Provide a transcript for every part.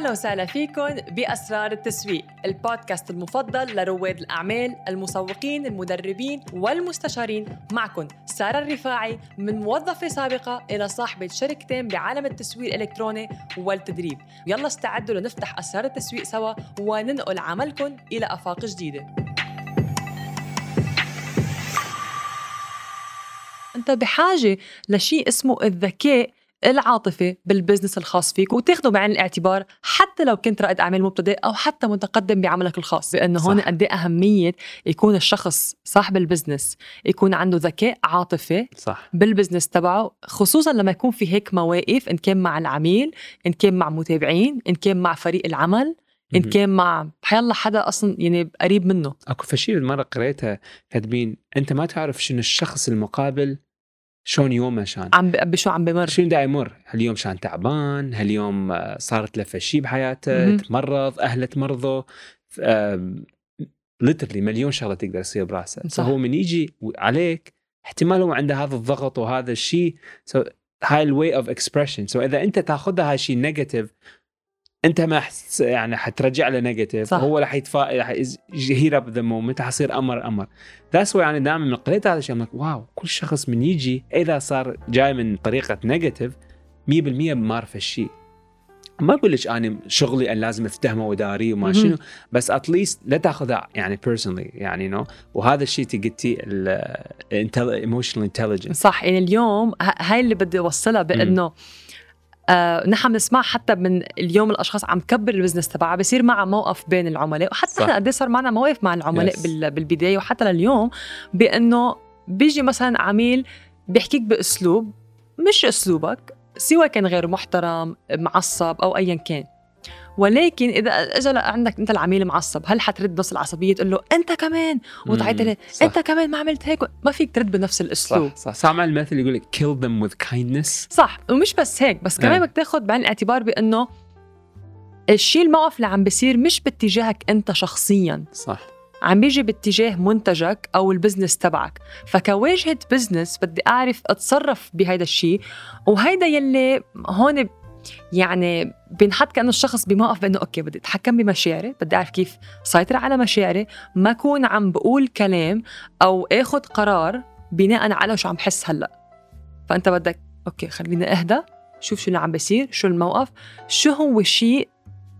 أهلا وسهلا فيكم بأسرار التسويق البودكاست المفضل لرواد الأعمال المسوقين المدربين والمستشارين. معكم سارة الرفاعي من موظفة سابقة إلى صاحبة شركتين بعالم التسويق الإلكتروني والتدريب. يلا استعدوا لنفتح أسرار التسويق سوا وننقل عملكم إلى آفاق جديدة. أنت بحاجة لشيء اسمه الذكاء العاطفة بال business الخاص فيك وتاخده بعين الاعتبار حتى لو كنت رائد أعمال مبتدئ أو حتى متقدم بعملك الخاص. لأنه هون قد إيه أهمية يكون الشخص صاحب ال business يكون عنده ذكاء عاطفي صح. بال business تبعه خصوصا لما يكون في هيك مواقف إن كان مع العميل إن كان مع متابعين إن كان مع فريق العمل إن كان مع حيالله حدا أصلا يعني قريب منه. أكو فد شي مرة قريتها كاتبين أنت ما تعرف شنو الشخص المقابل شلون يومه شان؟ عم بشو عم بمر؟ شنو دا يمر؟ هاليوم شان تعبان؟ هاليوم صارت له فد شي بحياته. تمرض؟ أهله تمرضوا؟ literally مليون شغلة تقدر تصير براسه. صح. فهو من يجي عليك احتمال هو عنده هذا الضغط وهذا الشيء so هاي ال way of expression so إذا أنت تأخذها هاي الشيء negative انت ما حس يعني حترجع له negative صح. هو راح يتفا راح heat up the moment حيصير أمر أمر. That's why يعني دائما من قريت هذا الشيء wow كل شخص من يجي إذا صار جاي من طريقة negative 100% بمعرف الشيء. ما أقول لك أنا شغلي ان لازم أفتهمه وأداريه وما. شنو بس at least لا تاخذها يعني personally يعني no وهذا الشيء قلتي ال emotional intelligence صح يعني اليوم هاي اللي بدي أوصلها بأنه آه نحن بنسمع حتى من اليوم الأشخاص عم تكبر ال business تبعها بصير معها موقف بين العملاء وحتى. نحن قد إيه صار معنا مواقف مع العملاء Yes. بال- بالبداية وحتى لليوم بأنه بيجي مثلا عميل بيحكيك بأسلوب مش أسلوبك سواء كان غير محترم معصب أو ايا كان ولكن إذا اجى عندك أنت العميل معصب هل حترد نفس العصبية؟ تقول له أنت كمان! وتعيط له صح. أنت كمان ما عملت هيك ما فيك ترد بنفس الأسلوب. صح. صح سامع المثل يقول لك kill them with kindness. صح ومش بس هيك بس كمان إيه. بدك تاخذ بعين الاعتبار بأنه الشيء الموقف اللي عم بيصير مش باتجاهك أنت شخصيا. صح. عم بيجي باتجاه منتجك أو ال business تبعك. فكواجهة business بدي أعرف أتصرف بهيدا الشيء وهيدا يلي هون يعني بينحط كأنه الشخص بموقف بأنه okay بدي أتحكم بمشاعري بدي أعرف كيف سيطر على مشاعري ما اكون عم بقول كلام أو اخذ قرار بناء على شو عم بحس هلأ. فأنت بدك okay خليني أهدى شوف شو اللي عم بيصير شو الموقف شو هو الشيء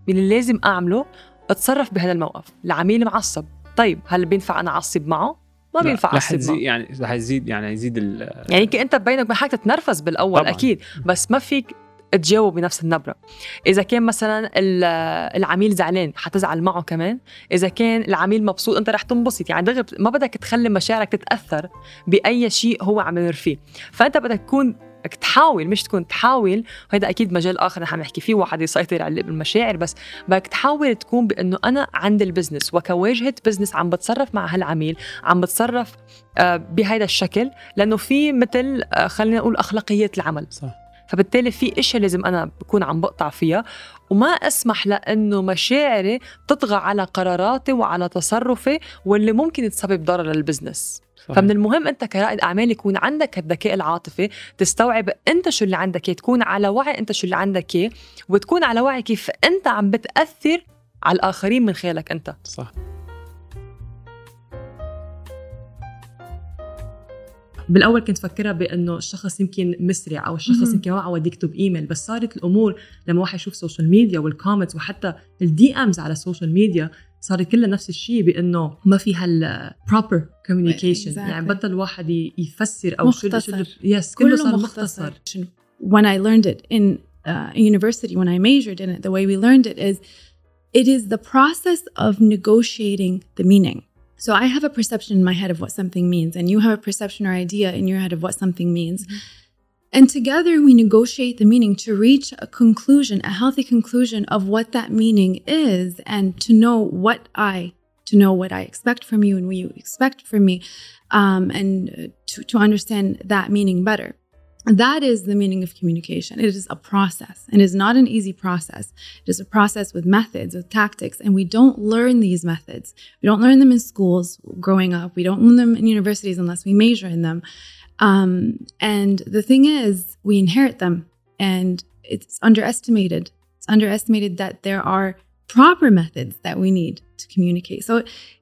اللي لازم أعمله أتصرف بهذا الموقف. العميل معصب. طيب هل بينفع أنا أعصب معه؟ ما بينفع رح أعصب تزيد معه. يعني رح يزيد يعني يزيد ال- يعني يمكن أنت بينك وبين حالك تتنرفز بالأول طبعاً. أكيد. بس ما فيك تجاوب بنفس النبرة. إذا كان مثلا ال- العميل زعلان حتزعل معه كمان. إذا كان العميل مبسوط أنت رح تنبسط. يعني دغري ما بدك تخلي مشاعرك تتأثر بأي شيء هو عم يمر فيه. فأنت بدك تكون بدك تحاول مش تكون تحاول. وهذا أكيد مجال آخر نحن نحكي فيه واحد يسيطر على المشاعر. بس بدك تحاول تكون بأنه أنا عند ال business وكواجهة business عم بتصرف مع هالعميل عم بتصرف آه، بهذا الشكل. لأنه في مثل آه، خلينا نقول أخلاقيات العمل. صح. فبالتالي في اشياء لازم أنا بكون عم بقطع فيها وما أسمح لأنه مشاعري تطغى على قراراتي وعلى تصرفي واللي ممكن تسبب ضرر لل business صح. فمن المهم أنت كرائد أعمال يكون عندك الذكاء العاطفي تستوعب أنت شو اللي عندك اياه تكون على وعي أنت شو اللي عندك إياه وتكون على وعي كيف أنت عم بتأثر على الآخرين من خلالك أنت. صح. بالأول كنت فكرها بأنه الشخص يمكن مسرع أو الشخص. يمكن ما عود يكتب إيميل بس صارت الأمور لما واحد يشوف social media وال comments وحتى ال DMs على ال social media صارت كلها نفس الشيء بأنه ما في هال proper communication Exactly. يعني بطل واحد ي- يفسر أو شو مختصر. يس كله كله صار مختصر. مختصر When I learned it in uh, university, when I majored in it, the way we learned it is it is the process of negotiating the meaning. So I have a perception in my head of what something means, and you have a perception or idea in your head of what something means. And together we negotiate the meaning to reach a conclusion, a healthy conclusion of what that meaning is, and to know what I, to know what I expect from you and what you expect from me, um, and uh, to, to understand that meaning better. That is the meaning of communication. It is a process and is not an easy process. It is a process with methods, with tactics, and we don't learn these methods. We don't learn them in schools growing up. We don't learn them in universities unless we major in them. Um, and the thing is, we inherit them and it's underestimated It's underestimated that there are proper methods that we need to communicate. So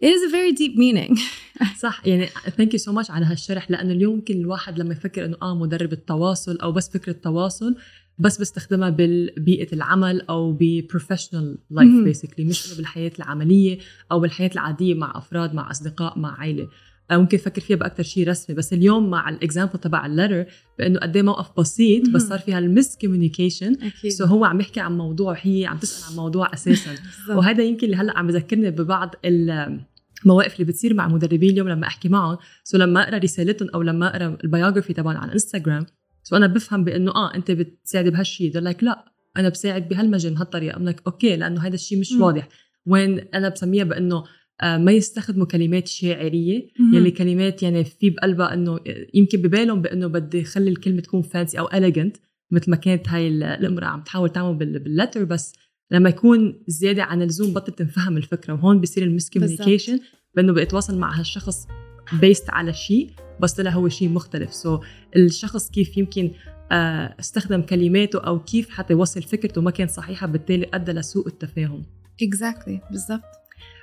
it is a very deep meaning. صح يعني thank you so much على هالشرح لأنه اليوم ممكن الواحد لما يفكر إنه آه مدرب التواصل أو بس فكرة تواصل بس بستخدمها ببيئه العمل أو ب professional life. basically مش بالحياة العملية أو بالحياة العادية مع أفراد مع أصدقاء مع عائله ممكن أفكر فيها باكثر شيء رسمي بس اليوم مع ال example تبع ال letter بأنه قد إيه موقف بسيط بس. صار فيها ال miscommunication so هو عم يحكي عن موضوع وهي عم تسأل عن موضوع أساسا. وهذا يمكن اللي هلأ عم بذكرني ببعض المواقف اللي بتصير مع مدربين اليوم لما أحكي معهم. so لما أقرأ رسالتهم أو لما أقرأ ال biography تبعهم على انستغرام so أنا بفهم بإنه آه أنت بتساعد بهالشيء they're like لا أنا بساعد بهالمجال بهالطريقه I'm like okay لأنه هذا الشيء مش مم. واضح. وين أنا بسميها بإنه آه، ما يستخدموا كلمات شاعرية مهم. يلي كلمات يعني في بقلبها إنه يمكن ببالهم بإنه بدي خلي الكلمة تكون fancy أو elegant مثل ما كانت هاي ال- الأمرأة عم تحاول تعمل بال- بال letter بس لما يكون زيادة عن اللزوم بطل تنفهم الفكرة. وهون بصير ال miscommunication بإنه بيتواصل مع هالشخص based على شيء. بس طلع هو شيء مختلف. so so, الشخص كيف يمكن آه، استخدم كلماته أو كيف حتى يوصل فكرته ما كان صحيحة بالتالي أدى لسوء التفاهم. Exactly بالضبط.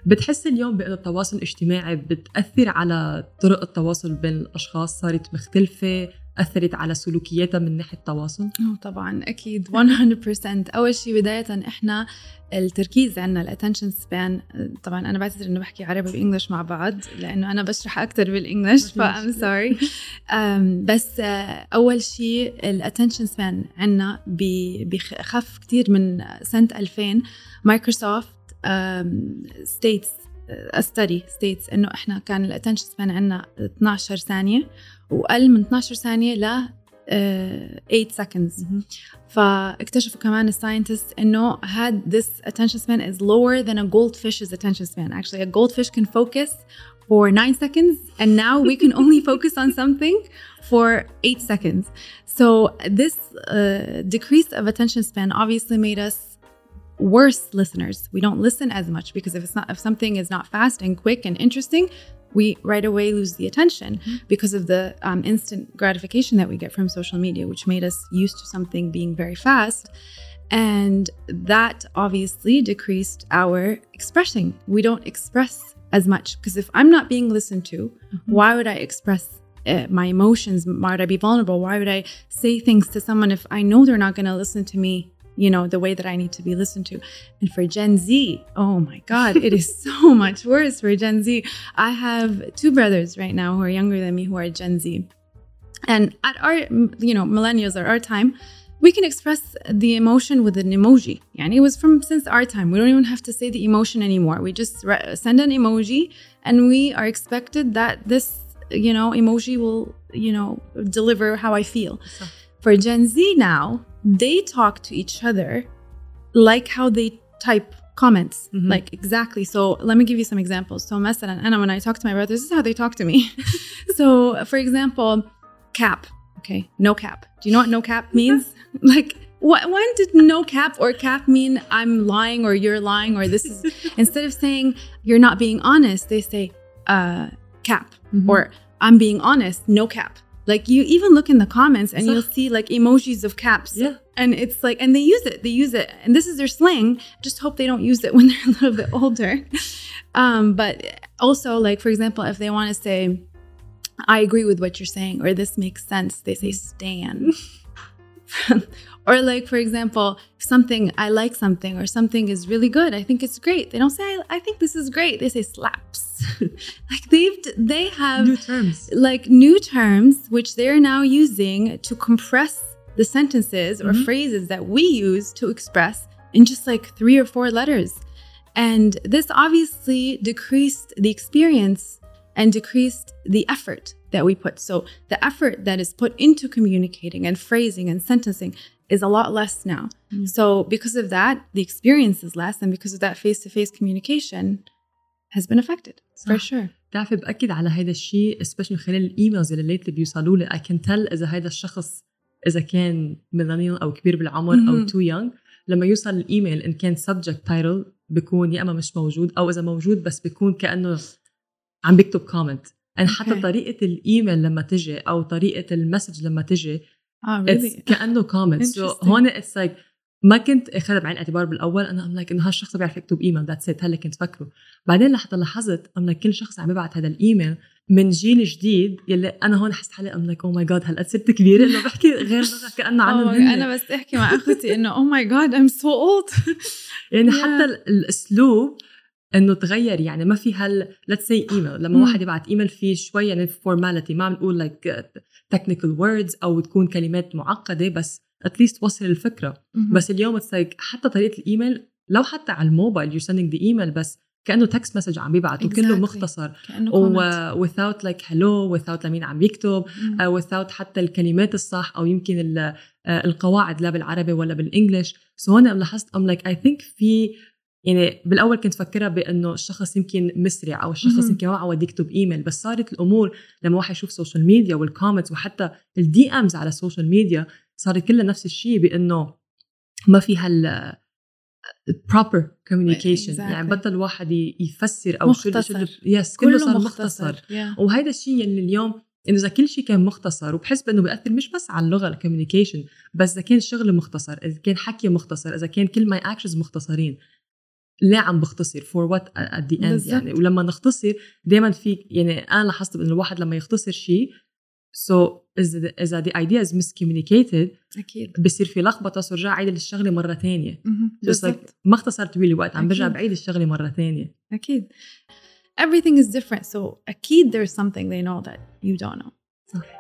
بتحس اليوم بأنه التواصل الاجتماعي بتأثر على طرق التواصل بين الأشخاص صارت مختلفة؟ أثرت على سلوكياتها من ناحية التواصل؟ طبعا أكيد 100% أول شيء بداية إحنا التركيز عندنا ال attention span طبعا أنا بعتذر إنه بحكي عربي و English مع بعض لأنه أنا بشرح أكثر بال English ف ما I'm في sorry. um, بس uh, أول شيء ال attention span عندنا بخف كثير من سنة 2000 مايكروسوفت ستيتس a study states انه احنا كان الاتنشن سبان عندنا 12 ثانيه واقل من 12 ثانيه ل uh, 8 seconds فاكتشفوا كمان الساينتست انه had this attention span is lower than a goldfish's attention span. Actually, a goldfish can focus for nine seconds, and now we can only focus on something for eight seconds. So this uh, decrease of attention span obviously made us worse listeners. We don't listen as much because if it's not if something is not fast and quick and interesting, we right away lose the attention because of the um, instant gratification that we get from social media, which made us used to something being very fast. And that obviously decreased our expressing. We don't express as much because if I'm not being listened to, why would I express uh, my emotions? Why would I be vulnerable? Why would I say things to someone if I know they're not going to listen to me? You know, the way that I need to be listened to. And for Gen Z, oh my God, it is so much worse for Gen Z. I have two brothers right now who are younger than me who are Gen Z. And at our, you know, millennials are our time, we can express the emotion with an emoji. And it was from since our time. We don't even have to say the emotion anymore. We just re- send an emoji and we are expected that this, you know, emoji will, you know, deliver how I feel. صح. For Gen Z now, they talk to each other like how they type comments. Mhm. Like exactly. So let me give you some examples. So مثلا أنا when I talk to my brothers, this is how they talk to me. so for example, cap. Okay, no cap. Do you know what no cap means? like what when did no cap or cap mean I'm lying or you're lying or this is instead of saying you're not being honest, they say uh cap Mhm. or I'm being honest, no cap. Like you even look in the comments and you'll see like emojis of caps. Yeah. And it's like, and they use it. They use it, and this is their slang. Just hope they don't use it when they're a little bit older. Um, but also, like for example, if they want to say, "I agree with what you're saying," or "This makes sense," they say "stan." or like for example, something I like something or something is really good, I think it's great. They don't say I, I think this is great. They say slaps. like they've they have New terms like new terms which they're now using to compress the sentences or Mhm. phrases that we use to express in just like three or four letters. And this obviously decreased the experience and decreased the effort that we put. So the effort that is put into communicating and phrasing and sentencing is a lot less now. Mm. So because of that, the experience is less, and because of that face-to-face communication has been affected for صح. sure. بتعرفي بأكد على هذا الشيء especially من خلال ال emails اللي lately بيوصلوا لي I can tell إذا هذا الشخص إذا كان millennial أو كبير بالعمر أو مهم. too young لما يوصل الايميل إن كان subject title بيكون يا إما مش موجود أو إذا موجود بس بيكون كأنه عم بيكتب comment and حتى Okay. طريقة الايميل لما تجي أو طريقة ال message لما تجي It's كأنه comment so. هون it's like ما كنت اخذها بعين الاعتبار بالأول. أنا I'm like إنه هالشخص بيعرف يكتب email that's it هلأ كنت فكره. بعدين لحتى لاحظت I'm like كل شخص عم يبعث هذا الايميل من جيل جديد يلي أنا هون حسيت حالي I'm like oh my God هالقد صرت كبيرة إنه بحكي غير لغة كأنه عنهم Oh. أنا بس أحكي مع أختي إنه oh my God I'm so old يعني Yeah. حتى ال- الأسلوب إنه تغير. يعني ما في هال let's say email لما مم. واحد يبعت ايميل في شوي يعني formality ما عم نقول like technical words أو تكون كلمات معقدة بس at least وصل الفكرة. بس اليوم it's like حتى طريقة الإيميل لو حتى على الموبايل you sending the email بس كأنه text message عم بيبعت وكله Exactly. مختصر. كأنه و without like hello without لمين عم يكتب مم. uh, without حتى الكلمات الصح أو يمكن ال- uh, القواعد لا بالعربي ولا بال English so هون لاحظت I'm like I think في يعني بالأول كنت فكرها بأنه الشخص يمكن مسرع أو الشخص. يمكن ما عود يكتب إيميل بس صارت الأمور لما واحد يشوف social media وال comments وحتى ال DMs على ال social media صارت كلها نفس الشيء بأنه ما في هال proper communication Exactly. يعني بطل واحد ي- يفسر أو شو مختصر. yes كله كله صار مختصر مختصر Yeah. وهذا الشيء يلي اليوم إنه إذا كل شيء كان مختصر وبحس بأنه بيأثر مش بس على اللغة ال communication بس إذا كان شغل مختصر إذا كان حكي مختصر إذا كان كل my actions مختصرين ليه عم بختصر for what at the end. يعني. ولما نختصر دائما في يعني أنا لاحظت إنه الواحد لما يختصر شيء so إذا إذا the idea is miscommunicated أكيد. بصير في لخبطة صار رجع عيد الشغلة مرة ثانية. بالضبط. ما اختصرت لي وقت عم برجع. بعيد الشغلة مرة ثانية. أكيد. Everything is different. So أكيد there's something they know that you don't know.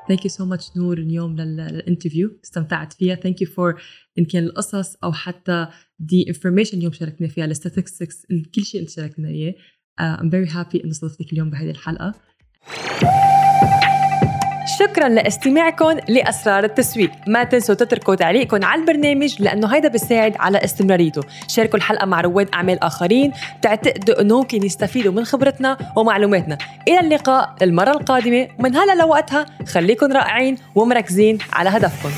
thank you so much نور اليوم لل- لل interview استمتعت فيها. thank you for إن كان القصص أو حتى the information اليوم شاركنا فيها ال statistics كل شيء أنت شاركنا إياه. I'm very happy إنه استضفتك اليوم بهذه الحلقة. شكرا لاستماعكم لأسرار التسويق. ما تنسوا تتركوا تعليقكم على البرنامج لأنه هيدا بيساعد على استمراريته. شاركوا الحلقة مع رواد أعمال آخرين بتعتقدوا إنه ممكن يستفيدوا من خبرتنا ومعلوماتنا. إلى اللقاء المرة القادمة. ومن هلا لوقتها خليكن رائعين ومركزين على هدفكم.